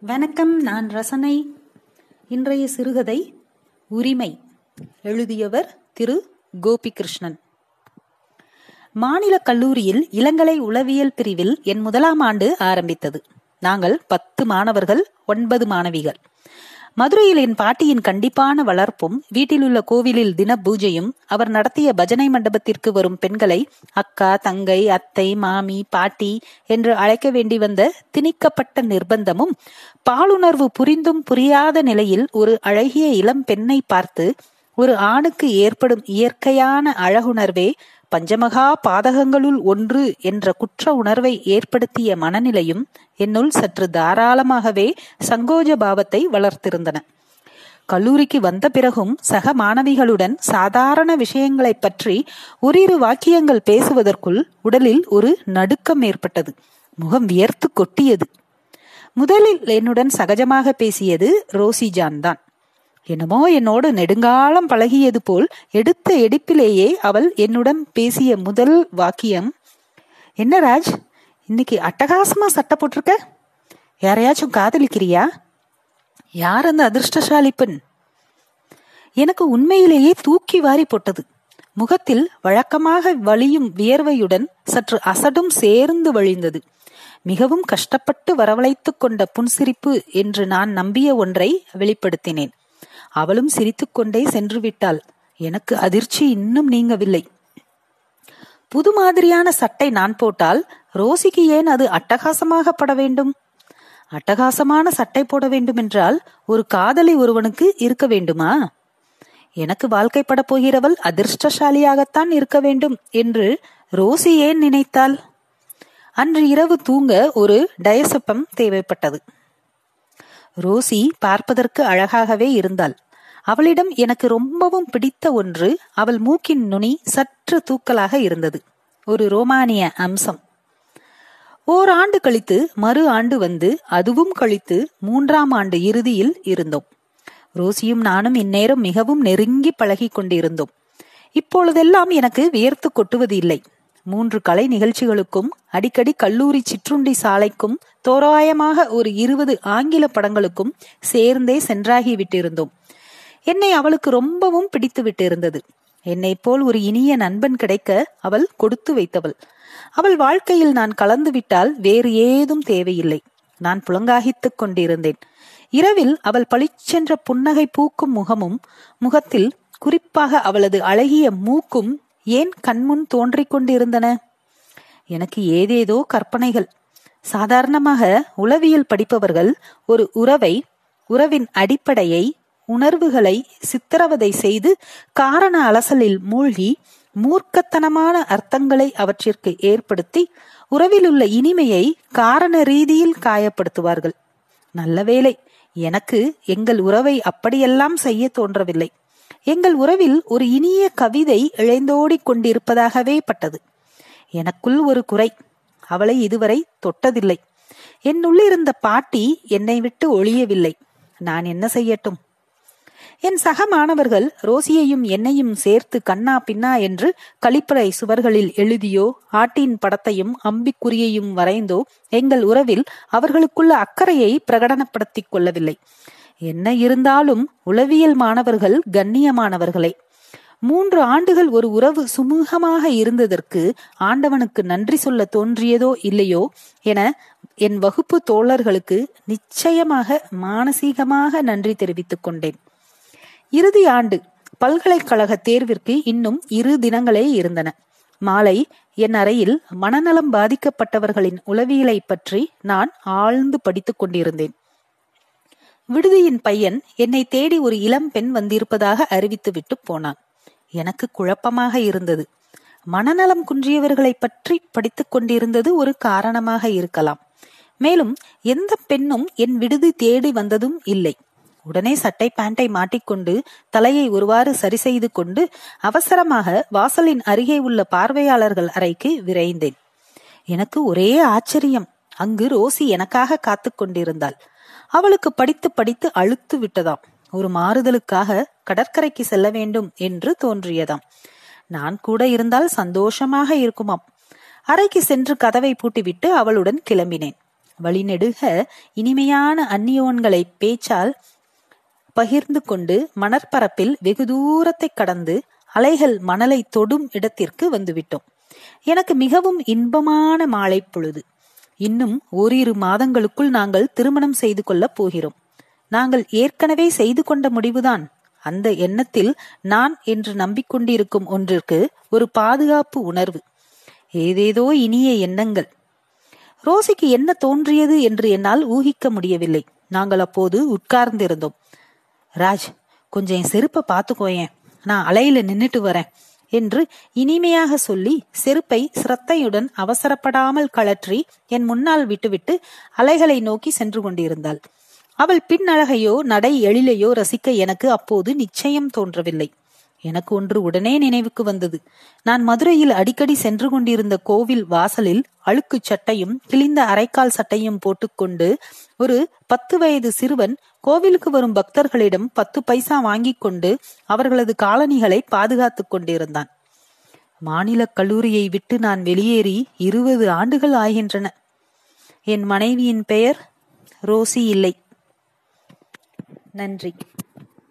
வணக்கம் நான் ரசனை. இன்றைய சிறுகதை உரிமை. எழுதியவர் திரு. கோபிகிருஷ்ணன். மாநில கல்லூரியில் இளங்கலை உளவியல் பிரிவில் என் முதலாம் ஆண்டு ஆரம்பித்தது. நாங்கள் பத்து மாணவர்கள் ஒன்பது மாணவிகள். மதுரையில் என் பாட்டியின் கண்டிப்பான வளர்ப்பும் வீட்டிலுள்ள கோவிலில் தின பூஜையும் அவர் நடத்திய பஜனை மண்டபத்திற்கு வரும் பெண்களை அக்கா தங்கை அத்தை மாமி பாட்டி என்று அழைக்க வேண்டி வந்த திணிக்கப்பட்ட நிர்பந்தமும் பாலுணர்வு புரிந்தும் புரியாத நிலையில் ஒரு அழகிய இளம் பெண்ணை பார்த்து ஒரு ஆணுக்கு ஏற்படும் இயற்கையான அழகுணர்வே பஞ்சமகா பாதகங்களுள் ஒன்று என்ற குற்ற உணர்வை ஏற்படுத்திய மனநிலையும் என்னுள் சற்று தாராளமாகவே சங்கோஜ பாவத்தை வளர்த்திருந்தன. கல்லூரிக்கு வந்த பிறகும் சக மாணவிகளுடன் சாதாரண விஷயங்களைப் பற்றி ஒரிரு வாக்கியங்கள் பேசுவதற்குள் உடலில் ஒரு நடுக்கம் ஏற்பட்டது. முகம் வியர்த்து கொட்டியது. முதலில் என்னுடன் சகஜமாக பேசியது ரோசிஜான் தான் என்னமோ என்னோடு நெடுங்காலம் பழகியது போல் எடுத்த எடுப்பிலேயே அவள் என்னுடன் பேசிய முதல் வாக்கியம் என்ன ராஜ் இன்னைக்கு அட்டகாசமா சட்டை போட்டிருக்க? யாரையாச்சும் காதலிக்கிறியா? யார் அந்த அதிர்ஷ்டசாலி பெண்? எனக்கு உண்மையிலேயே தூக்கி வாரி போட்டது. முகத்தில் வழக்கமாக வழியும் வியர்வையுடன் சற்று அசடும் சேர்ந்து வழிந்தது. மிகவும் கஷ்டப்பட்டு வரவழைத்துக் கொண்ட புன்சிரிப்பு என்று நான் நம்பிய ஒன்றை வெளிப்படுத்தினேன். அவளும் சிரித்துக்கொண்டே சென்று விட்டாள் எனக்கு அதிர்ச்சி இன்னும் நீங்கவில்லை. புது மாதிரியான சட்டை நான் போட்டால் ரோசிக்கு ஏன் அது அட்டகாசமாக பட வேண்டும்? அட்டகாசமான சட்டை போட வேண்டும் என்றால் ஒரு காதலி ஒருவனுக்கு இருக்க வேண்டுமா? எனக்கு வாழ்க்கைப்பட போகிறவள் அதிர்ஷ்டசாலியாகத்தான் இருக்க வேண்டும் என்று ரோசி ஏன் நினைத்தாள்? அன்று இரவு தூங்க ஒரு டயசப்பம் தேவைப்பட்டது. ரோசி பார்ப்பதற்கு அழகாகவே இருந்தாள். அவளிடம் எனக்கு ரொம்பவும் பிடித்த ஒன்று அவள் மூக்கின் நுனி சற்று தூக்கலாக இருந்தது. ஒரு ரோமானிய அம்சம். ஓராண்டு கழித்து மறு ஆண்டு வந்து அதுவும் கழித்து மூன்றாம் ஆண்டு இறுதியில் இருந்தோம். ரோசியும் நானும் இந்நேரம் மிகவும் நெருங்கி பழகி கொண்டிருந்தோம். இப்பொழுதெல்லாம் எனக்கு வியர்த்து கொட்டுவது இல்லை. மூன்று கலை நிகழ்ச்சிகளுக்கும் அடிக்கடி கல்லூரி சிற்றுண்டி சாலைக்கும் தோராயமாக ஒரு இருபது ஆங்கில படங்களுக்கும் சேர்ந்தே சென்றாகி விட்டிருந்தோம் என்னை அவளுக்கு ரொம்பவும் பிடித்து விட்டிருந்தது என்னை போல் ஒரு இனிய நண்பன் கிடைக்க அவள் கொடுத்து வைத்தவள். அவள் வாழ்க்கையில் நான் கலந்து விட்டால் வேறு ஏதும் தேவையில்லை. நான் புலங்காகித்துக் கொண்டிருந்தேன். இரவில் அவள் பளிச்சென்ற புன்னகை பூக்கும் முகமும் முகத்தில் குறிப்பாக அவளது அழகிய மூக்கும் ஏன் கண்முன் தோன்றிக் கொண்டிருந்தன? எனக்கு ஏதேதோ கற்பனைகள். சாதாரணமாக உளவியல் படிப்பவர்கள் ஒரு உறவை உறவின் அடிப்படையை உணர்வுகளை சித்திரவதை செய்து காரண அலசலில் மூழ்கி மூர்க்கத்தனமான அர்த்தங்களை அவற்றிற்கு ஏற்படுத்தி உறவிலுள்ள இனிமையை காரண ரீதியில் காயப்படுத்துவார்கள். நல்ல வேலை எனக்கு எங்கள் உறவை அப்படியெல்லாம் செய்ய தோன்றவில்லை. எங்கள் உறவில் ஒரு இனிய கவிதை இழைந்தோடிக் கொண்டிருப்பதாகவே பட்டது. எனக்குள் ஒரு குறை அவளை இதுவரை தொட்டதில்லை. என்னுள்ளிருந்த பாட்டி என்னை விட்டு ஒழியவில்லை. நான் என்ன செய்யட்டும்? என் சக மாணவர்கள் ரோசியையும் என்னையும் சேர்த்து கண்ணா பின்னா என்று கழிப்பறை சுவர்களில் எழுதியோ ஆட்டின் படத்தையும் அம்பிக்குறியையும் வரைந்தோ எங்கள் உறவில் அவர்களுக்குள்ள அக்கறையை பிரகடனப்படுத்திக் கொள்ளவில்லை. என்ன இருந்தாலும் உளவியல் மாணவர்கள் கண்ணியமானவர்களே. மூன்று ஆண்டுகள் ஒரு உறவு சுமூகமாக இருந்ததற்கு ஆண்டவனுக்கு நன்றி சொல்ல தோன்றியதோ இல்லையோ என என் வகுப்பு தோழர்களுக்கு நிச்சயமாக மானசீகமாக நன்றி தெரிவித்துக் கொண்டேன். இறுதி ஆண்டு பல்கலைக்கழக தேர்விற்கு இன்னும் இரு தினங்களே இருந்தன. மாலை என் அறையில் மனநலம் பாதிக்கப்பட்டவர்களின் உளவியலை பற்றி நான் ஆழ்ந்து படித்துக் கொண்டிருந்தேன். விடுதியின் பையன் என்னை தேடி ஒரு இளம் பெண் வந்திருப்பதாக அறிவித்துவிட்டு போனான். எனக்கு குழப்பமாக இருந்தது. மனநலம் குன்றியவர்களை பற்றி படித்துக் கொண்டிருந்தது ஒரு காரணமாக இருக்கலாம். மேலும் எந்த பெண்ணும் என் விடுதி தேடி வந்ததும் இல்லை. உடனே சட்டை பேண்டை மாட்டிக்கொண்டு தலையை ஒருவாறு சரி செய்து கொண்டு அவசரமாக வாசலின் அருகே உள்ள பார்வையாளர்கள் அறைக்கு விரைந்தேன். எனக்கு ஒரே ஆச்சரியம். அங்கு ரோசி எனக்காக காத்து கொண்டிருந்தாள். அவளுக்கு படித்து படித்து அழுத்து விட்டதாம். ஒரு மாறுதலுக்காக கடற்கரைக்கு செல்ல வேண்டும் என்று தோன்றியதாம். நான் கூட இருந்தால் சந்தோஷமாக இருக்குமாம். அறைக்கு சென்று கதவை பூட்டிவிட்டு அவளுடன் கிளம்பினேன். வழிநெடுக இனிமையான அந்நியோன்களை பேச்சால் பகிர்ந்து கொண்டு மணற்பரப்பில் வெகு தூரத்தை கடந்து அலைகள் மணலை தொடும் இடத்திற்கு வந்துவிட்டோம். எனக்கு மிகவும் இன்பமான மாலை பொழுது. இன்னும் ஓரிரு மாதங்களுக்குள் நாங்கள் திருமணம் செய்து கொள்ளப் போகிறோம். நாங்கள் ஏற்கனவே செய்து கொண்ட முடிவுதான். அந்த எண்ணத்தில் நான் என்று நம்பிக்கொண்டிருக்கும் ஒன்றிற்கு ஒரு பாதுகாப்பு உணர்வு. ஏதேதோ இனிய எண்ணங்கள். ரோசிக்கு என்ன தோன்றியது என்று என்னால் ஊகிக்க முடியவில்லை. நாங்கள் அப்போது உட்கார்ந்திருந்தோம். ராஜ் கொஞ்சம் என் செருப்பை பார்த்துக்கோயேன் நான் அலையில நின்னுட்டு வரேன் என்று இனிமையாக சொல்லி செருப்பை சிரத்தையுடன் அவசரப்படாமல் கழற்றி என் முன்னால் விட்டுவிட்டு அலைகளை நோக்கி சென்று கொண்டிருந்தாள். அவள் பின் அழகையோ நடை எழிலையோ ரசிக்க எனக்கு அப்போது நிச்சயம் தோன்றவில்லை. எனக்கு ஒன்று உடனே நினைவுக்கு வந்தது. நான் மதுரையில் அடிக்கடி சென்று கொண்டிருந்த கோவில் வாசலில் அழுக்கு சட்டையும் கிழிந்த அரைக்கால் சட்டையும் போட்டுக்கொண்டு ஒரு பத்து வயது சிறுவன் கோவிலுக்கு வரும் பக்தர்களிடம் பத்து பைசா வாங்கிக் கொண்டு அவர்களது காலணிகளை பாதுகாத்துக் கொண்டிருந்தான். மாநில கல்லூரியை விட்டு நான் வெளியேறி இருபது ஆண்டுகள் ஆகின்றன. என் மனைவியின் பெயர் ரோசி இல்லை. நன்றி.